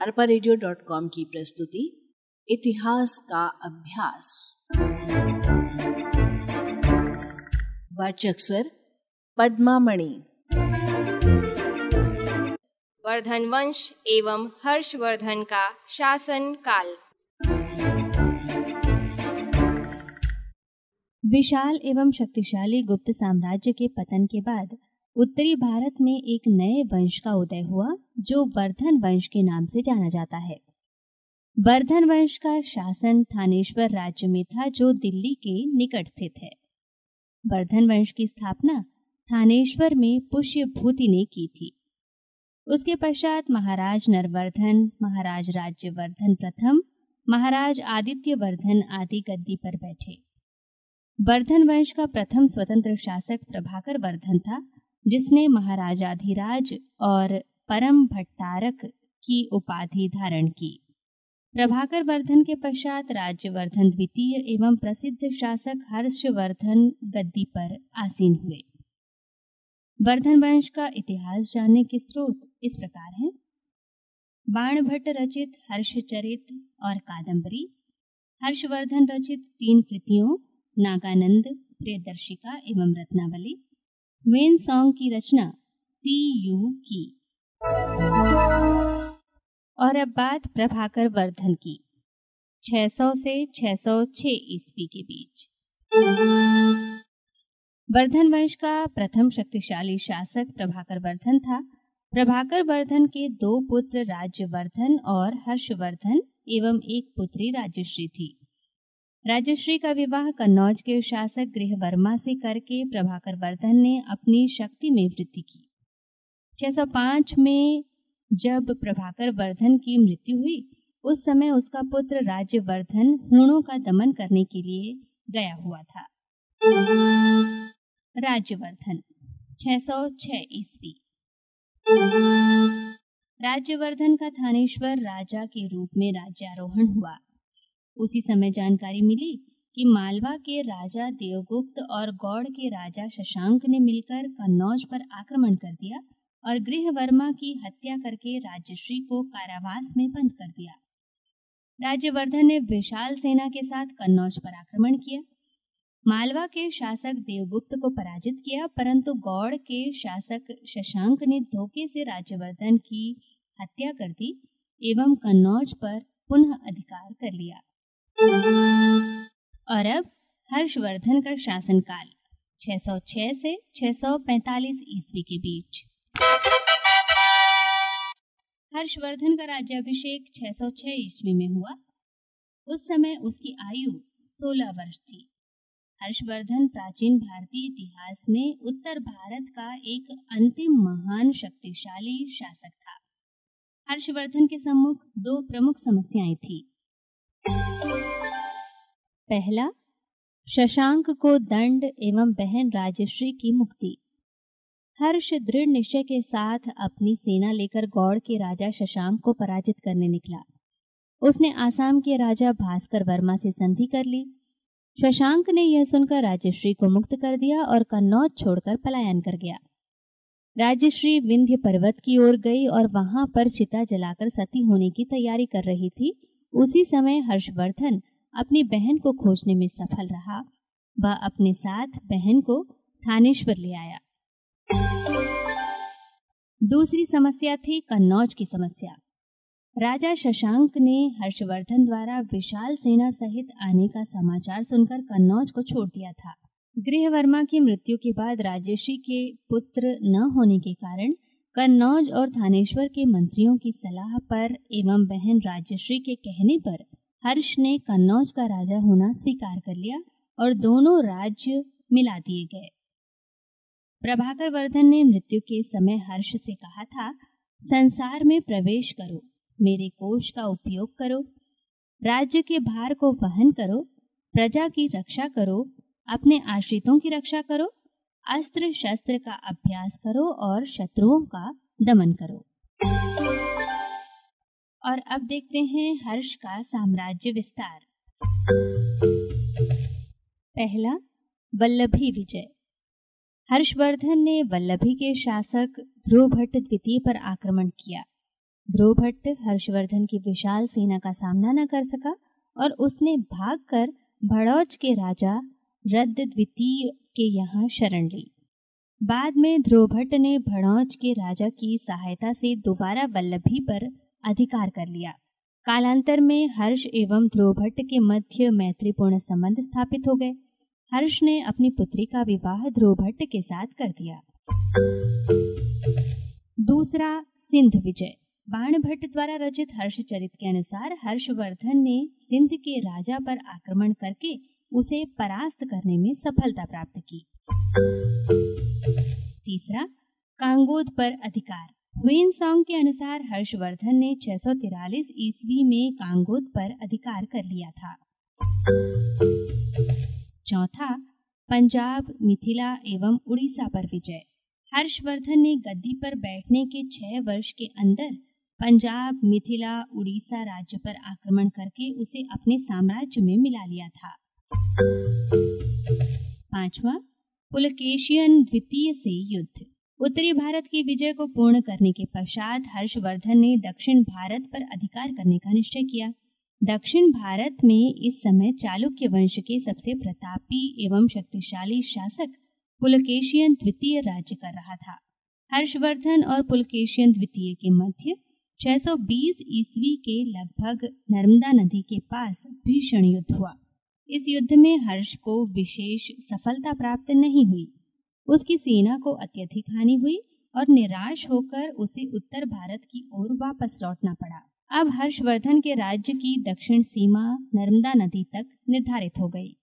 अरपा की प्रस्तुति इतिहास का अभ्यास। वाचक स्वर पद्मामणि। वर्धन वंश एवं हर्षवर्धन का शासन काल। विशाल एवं शक्तिशाली गुप्त साम्राज्य के पतन के बाद उत्तरी भारत में एक नए वंश का उदय हुआ, जो वर्धन वंश के नाम से जाना जाता है। वर्धन वंश का शासन थानेश्वर राज्य में था, जो दिल्ली के निकट स्थित है। वर्धन वंश की स्थापना थानेश्वर में पुष्य भूति ने की थी। उसके पश्चात महाराज नरवर्धन, महाराज राज्यवर्धन प्रथम, महाराज आदित्य वर्धन आदि गद्दी पर बैठे। वर्धन वंश का प्रथम स्वतंत्र शासक प्रभाकर वर्धन था जिसने महाराजाधिराज और परम भट्टारक की उपाधि धारण की। प्रभाकर वर्धन के पश्चात राज्यवर्धन द्वितीय एवं प्रसिद्ध शासक हर्षवर्धन गद्दी पर आसीन हुए। वर्धन वंश का इतिहास जानने के स्रोत इस प्रकार हैं। बाण भट्ट रचित हर्षचरित और कादंबरी, हर्षवर्धन रचित तीन कृतियों, नागानंद, प्रियदर्शिका एवं रत्नावली वेन सॉन्ग की रचना सी यू की। और अब बात प्रभाकर वर्धन की 600 से 606 ईस्वी के बीच। वर्धन वंश का प्रथम शक्तिशाली शासक प्रभाकर वर्धन था। प्रभाकर वर्धन के दो पुत्र राज्यवर्धन और हर्षवर्धन एवं एक पुत्री राज्यश्री थी। राज्यश्री का विवाह कन्नौज के शासक गृह वर्मा से करके प्रभाकर वर्धन ने अपनी शक्ति में वृद्धि की। 605 में जब प्रभाकर वर्धन की मृत्यु हुई, उस समय उसका पुत्र राज्यवर्धन हूणों का दमन करने के लिए गया हुआ था। राज्यवर्धन 606 ईस्वी। राज्यवर्धन का थानेश्वर राजा के रूप में राज्यारोहण हुआ। उसी समय जानकारी मिली कि मालवा के राजा देवगुप्त और गौड़ के राजा शशांक ने मिलकर कन्नौज पर आक्रमण कर दिया और गृह वर्मा की हत्या करके राज्यश्री को कारावास में बंद कर दिया। राज्यवर्धन ने विशाल सेना के साथ कन्नौज पर आक्रमण किया। मालवा के शासक देवगुप्त को पराजित किया, परंतु गौड़ के शासक शशांक ने धोखे से राज्यवर्धन की हत्या कर दी एवं कन्नौज पर पुनः अधिकार कर लिया। और अब हर्षवर्धन का शासनकाल 606 से 645 ईस्वी के बीच। हर्षवर्धन का राज्याभिषेक 606 ईस्वी में हुआ। उस समय उसकी आयु 16 वर्ष थी। हर्षवर्धन प्राचीन भारतीय इतिहास में उत्तर भारत का एक अंतिम महान शक्तिशाली शासक था। हर्षवर्धन के सम्मुख दो प्रमुख समस्याएँ थी। पहला, शशांक को दंड एवं बहन राजश्री की मुक्ति। हर्ष दृढ़ निश्चय के साथ अपनी सेना लेकर गौड़ के राजा शशांक को पराजित करने निकला। उसने आसाम के राजा भास्कर वर्मा से संधि कर ली। शशांक ने यह सुनकर राजश्री को मुक्त कर दिया और कन्नौज छोड़कर पलायन कर गया। राजश्री विंध्य पर्वत की ओर गई और वहाँ पर चिता जलाकर सती होने की तैयारी कर रही थी। उसी समय हर्षवर्धन अपनी बहन को खोजने में सफल रहा, वह अपने साथ बहन को थानेश्वर ले आया। दूसरी समस्या थी कन्नौज की समस्या। राजा शशांक ने हर्षवर्धन द्वारा विशाल सेना सहित आने का समाचार सुनकर कन्नौज को छोड़ दिया था। गृह वर्मा की मृत्यु के बाद राजेशी के पुत्र न होने के कारण कन्नौज और थानेश्वर के मंत्रियों की सलाह पर एवं बहन राजश्री के कहने पर हर्ष ने कन्नौज का राजा होना स्वीकार कर लिया और दोनों राज्य मिला दिए गए। प्रभाकर वर्धन ने मृत्यु के समय हर्ष से कहा था, संसार में प्रवेश करो, मेरे कोष का उपयोग करो, राज्य के भार को वहन करो, प्रजा की रक्षा करो, अपने आश्रितों की रक्षा करो, अस्त्र शस्त्र का अभ्यास करो और शत्रुओं का दमन करो। और अब देखते हैं हर्ष का साम्राज्य विस्तार। पहला, वल्लभी विजय। हर्षवर्धन ने वल्लभी के शासक ध्रुव भट्ट द्वितीय पर आक्रमण किया। ध्रुव भट्ट हर्षवर्धन की विशाल सेना का सामना न कर सका और उसने भागकर भड़ौच के राजा रद्द द्वितीय के यहाँ शरण ली। बाद में ध्रुव भट्ट ने भड़ौच के राजा की सहायता से दोबारा वल्लभी पर अधिकार कर लिया। कालांतर में हर्ष एवं ध्रुव भट्ट के मध्य मैत्रीपूर्ण संबंध स्थापित हो गए। हर्ष ने अपनी पुत्री का विवाह ध्रुव भट्ट के साथ कर दिया। दूसरा, सिंध विजय। बाण भट्ट द्वारा रचित हर्ष हर्षचरित के अनुसार हर्षवर्धन ने सिंध के राजा पर आक्रमण करके उसे परास्त करने में सफलता प्राप्त की। तीसरा, कांगोद पर अधिकार। हुइन सॉन्ग के अनुसार हर्षवर्धन ने छह सौ ईस्वी में कांगोद पर अधिकार कर लिया था। चौथा, पंजाब, मिथिला एवं उड़ीसा पर विजय। हर्षवर्धन ने गद्दी पर बैठने के छह वर्ष के अंदर पंजाब, मिथिला, उड़ीसा राज्य पर आक्रमण करके उसे अपने साम्राज्य में मिला लिया था। पांचवा, पुलकेशियन द्वितीय से युद्ध। उत्तरी भारत की विजय को पूर्ण करने के पश्चात हर्षवर्धन ने दक्षिण भारत पर अधिकार करने का निश्चय किया। दक्षिण भारत में इस समय चालुक्य वंश के सबसे प्रतापी एवं शक्तिशाली शासक पुलकेशियन द्वितीय राज्य कर रहा था। हर्षवर्धन और पुलकेशियन द्वितीय के मध्य 620 ईस्वी के लगभग नर्मदा नदी के पास भीषण युद्ध हुआ। इस युद्ध में हर्ष को विशेष सफलता प्राप्त नहीं हुई। उसकी सेना को अत्यधिक हानि हुई और निराश होकर उसे उत्तर भारत की ओर वापस लौटना पड़ा। अब हर्षवर्धन के राज्य की दक्षिण सीमा नर्मदा नदी तक निर्धारित हो गई।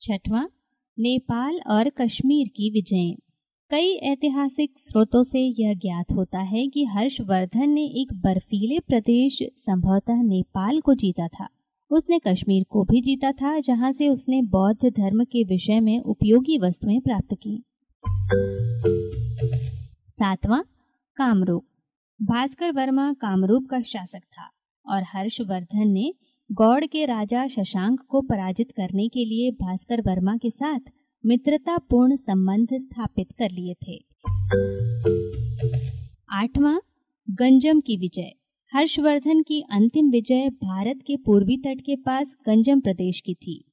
छठवां, नेपाल और कश्मीर की विजय। कई ऐतिहासिक स्रोतों से यह ज्ञात होता है कि हर्षवर्धन ने एक बर्फीले प्रदेश, संभवतः नेपाल को जीता था। उसने कश्मीर को भी जीता था, जहाँ से उसने बौद्ध धर्म के विषय में उपयोगी वस्तुएँ प्राप्त की। सातवां, कामरूप। भास्कर वर्मा कामरूप का शासक था और हर्षवर्धन ने गौड़ के राजा शशांक को पराजित करने के लिए भास्कर वर्मा के साथ मित्रतापूर्ण संबंध स्थापित कर लिए थे। आठवां, गंजम की विजय। हर्षवर्धन की अंतिम विजय भारत के पूर्वी तट के पास गंजम प्रदेश की थी।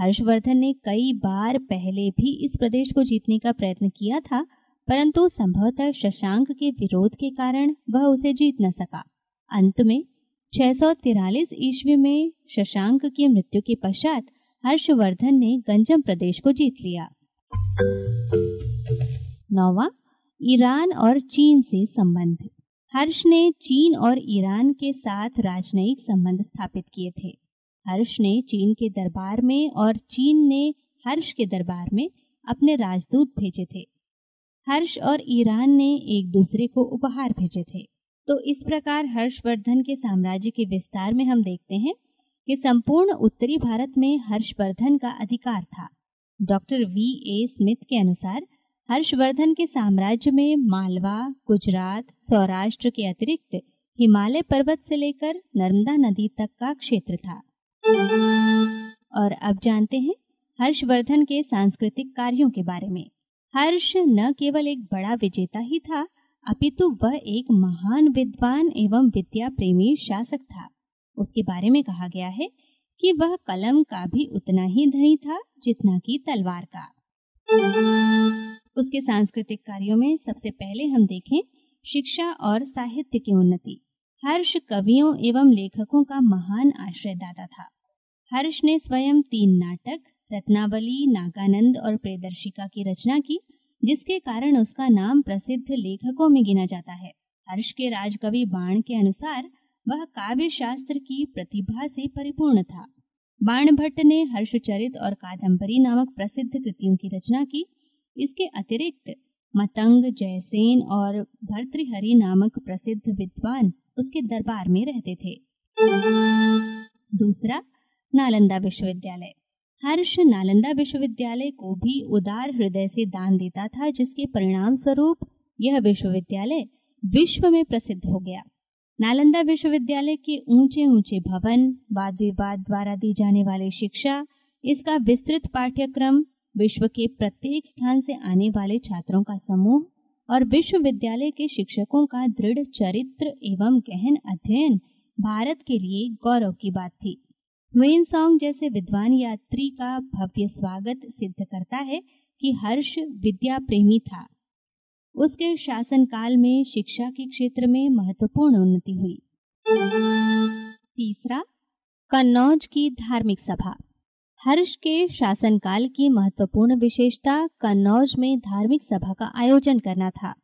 हर्षवर्धन ने कई बार पहले भी इस प्रदेश को जीतने का प्रयत्न किया था, परंतु संभवतः शशांक के विरोध के कारण वह उसे जीत न सका। अंत में छह सौ ईस्वी में शशांक की मृत्यु के पश्चात हर्षवर्धन ने गंजम प्रदेश को जीत लिया। नौवा, ईरान और चीन से संबंध। हर्ष ने चीन और ईरान के साथ राजनयिक संबंध स्थापित किए थे। हर्ष ने चीन के दरबार में और चीन ने हर्ष के दरबार में अपने राजदूत भेजे थे। हर्ष और ईरान ने एक दूसरे को उपहार भेजे थे। तो इस प्रकार हर्षवर्धन के साम्राज्य के विस्तार में हम देखते हैं कि संपूर्ण उत्तरी भारत में हर्षवर्धन का अधिकार था। डॉक्टर वी ए स्मिथ के अनुसार हर्षवर्धन के साम्राज्य में मालवा, गुजरात, सौराष्ट्र के अतिरिक्त हिमालय पर्वत से लेकर नर्मदा नदी तक का क्षेत्र था। और अब जानते हैं हर्षवर्धन के सांस्कृतिक कार्यों के बारे में। हर्ष न केवल एक बड़ा विजेता ही था, अपितु वह एक महान विद्वान एवं विद्या प्रेमी शासक था। उसके बारे में कहा गया है कि वह कलम का भी उतना ही धनी था जितना कि तलवार का। उसके सांस्कृतिक कार्यों में सबसे पहले हम देखें शिक्षा और साहित्य की उन्नति। हर्ष कवियों एवं लेखकों का महान आश्रयदाता था। हर्ष ने स्वयं तीन नाटक, रत्नावली, नागानंद और प्रेदर्शिका की रचना की, जिसके कारण उसका नाम प्रसिद्ध लेखकों में गिना जाता है। हर्ष के राजकवि बाण के अनुसार वह काव्य शास्त्र की प्रतिभा से परिपूर्ण था। बाण भट्ट ने हर्षचरित और कादम्बरी नामक प्रसिद्ध कृतियों की रचना की इसके अतिरिक्त मतंग, जयसेन और भर्तृहरि नामक प्रसिद्ध विद्वान उसके दरबार में रहते थे। दूसरा, नालंदा विश्वविद्यालय। हर्ष नालंदा विश्वविद्यालय को भी उदार हृदय से दान देता था, जिसके परिणाम स्वरूप यह विश्वविद्यालय विश्व में प्रसिद्ध हो गया। नालंदा विश्वविद्यालय के ऊँचे ऊँचे भवन, वाद विवाद द्वारा दी जाने वाली शिक्षा, इसका विस्तृत पाठ्यक्रम विश्व के प्रत्येक स्थान से आने वाले छात्रों का समूह और विश्वविद्यालय के शिक्षकों का दृढ़ चरित्र एवं गहन अध्ययन भारत के लिए गौरव की बात थी। ह्वेन सॉन्ग जैसे विद्वान यात्री का भव्य स्वागत सिद्ध करता है कि हर्ष विद्या प्रेमी था। उसके शासनकाल में शिक्षा के क्षेत्र में महत्वपूर्ण उन्नति हुई। तीसरा, कन्नौज की धार्मिक सभा। हर्ष के शासनकाल की महत्वपूर्ण विशेषता कन्नौज में धार्मिक सभा का आयोजन करना था।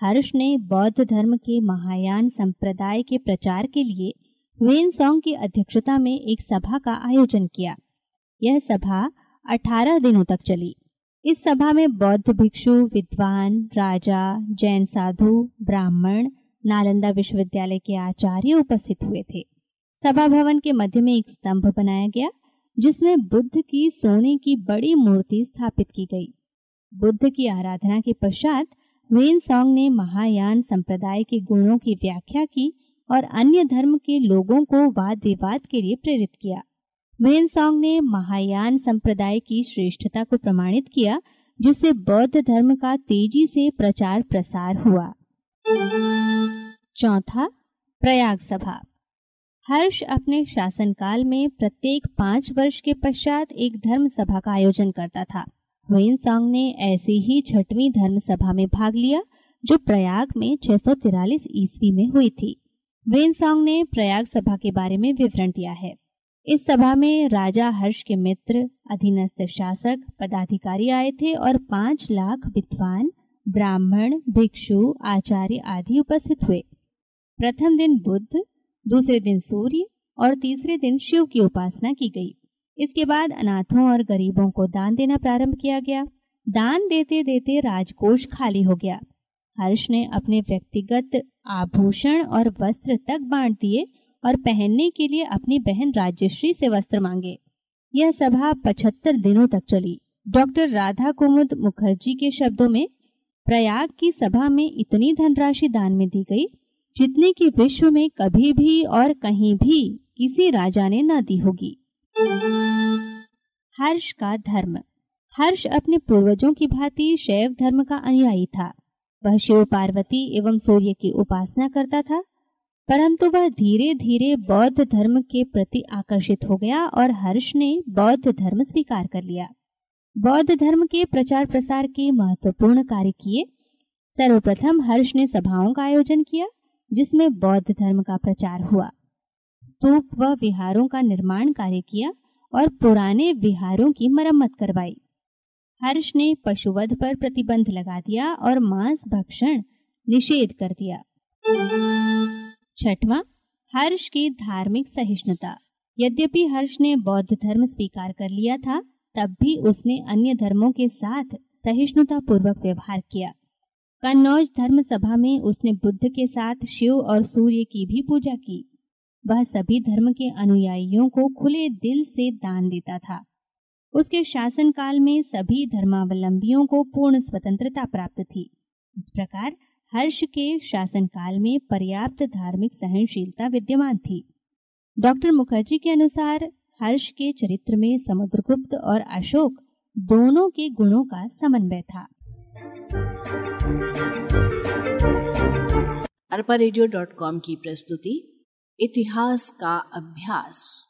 हर्ष ने बौद्ध धर्म के महायान संप्रदाय के प्रचार के लिए वेन सॉन्ग की अध्यक्षता में एक सभा का आयोजन किया। यह सभा 18 दिनों तक चली। इस सभा में बौद्ध भिक्षु, विद्वान, राजा, जैन साधु, ब्राह्मण, नालंदा विश्वविद्यालय के आचार्य उपस्थित हुए थे। सभा भवन के मध्य में एक स्तंभ बनाया गया जिसमें बुद्ध की सोने की बड़ी मूर्ति स्थापित की गई। बुद्ध की आराधना के पश्चात वेन सॉन्ग ने महायान संप्रदाय के गुणों की व्याख्या की और अन्य धर्म के लोगों को वाद विवाद के लिए प्रेरित किया। वेन सॉन्ग ने महायान संप्रदाय की श्रेष्ठता को प्रमाणित किया, जिससे बौद्ध धर्म का तेज़ी से प्रचार प्रसार हुआ। चौथा प्रयाग सभा हर्ष अपने शासनकाल में प्रत्येक पाँच वर्ष के पश्चात एक धर्म सभा का आयोजन करता था। वेन सॉन्ग ने ऐसी ही छठवीं धर्म सभा में भाग लिया, जो प्रयाग में छह ईस्वी में हुई थी। वेन सॉन्ग ने प्रयाग सभा के बारे में विवरण दिया है। इस सभा में राजा हर्ष के मित्र, अधीनस्थ शासक, पदाधिकारी आए थे और पाँच लाख विद्वान, ब्राह्मण, भिक्षु, आचार्य आदि उपस्थित हुए। प्रथम दिन बुद्ध दूसरे दिन सूर्य और तीसरे दिन शिव की उपासना की गई। इसके बाद अनाथों और गरीबों को दान देना प्रारंभ किया गया। दान देते देते राजकोष खाली हो गया। हर्ष ने अपने व्यक्तिगत आभूषण और वस्त्र तक बांट दिए और पहनने के लिए अपनी बहन राजश्री से वस्त्र मांगे। यह सभा पचहत्तर दिनों तक चली। डॉक्टर राधा कुमुद मुखर्जी के शब्दों में प्रयाग की सभा में इतनी धनराशि दान में दी गई जितने की विश्व में कभी भी और कहीं भी किसी राजा ने न दी होगी। हर्ष का धर्म। हर्ष अपने पूर्वजों की भांति शैव धर्म का अनुयायी था। वह शिव पार्वती एवं सूर्य की उपासना करता था, परंतु वह धीरे धीरे बौद्ध धर्म के प्रति आकर्षित हो गया और हर्ष ने बौद्ध धर्म स्वीकार कर लिया। बौद्ध धर्म के प्रचार प्रसार के महत्वपूर्ण कार्य किए। सर्वप्रथम हर्ष ने सभाओं का आयोजन किया। जिसमें बौद्ध धर्म का प्रचार हुआ। स्तूप व विहारों का निर्माण कार्य किया और पुराने विहारों की मरम्मत करवाई। हर्ष ने पशुवध पर प्रतिबंध लगा दिया और मांस भक्षण निषेध कर दिया। छठवा, हर्ष की धार्मिक सहिष्णुता। यद्यपि हर्ष ने बौद्ध धर्म स्वीकार कर लिया था, तब भी उसने अन्य धर्मों के साथ सहिष्णुता पूर्वक व्यवहार किया। कन्नौज धर्म सभा में उसने बुद्ध के साथ शिव और सूर्य की भी पूजा की। वह सभी धर्म के अनुयायियों को खुले दिल से दान देता था। उसके शासनकाल में सभी धर्मावलंबियों को पूर्ण स्वतंत्रता प्राप्त थी। इस प्रकार हर्ष के शासनकाल में पर्याप्त धार्मिक सहनशीलता विद्यमान थी। डॉक्टर मुखर्जी के अनुसार हर्ष के चरित्र में समुद्रगुप्त और अशोक दोनों के गुणों का समन्वय था। अरपा रेडियो डॉट कॉम की प्रस्तुति इतिहास का अभ्यास।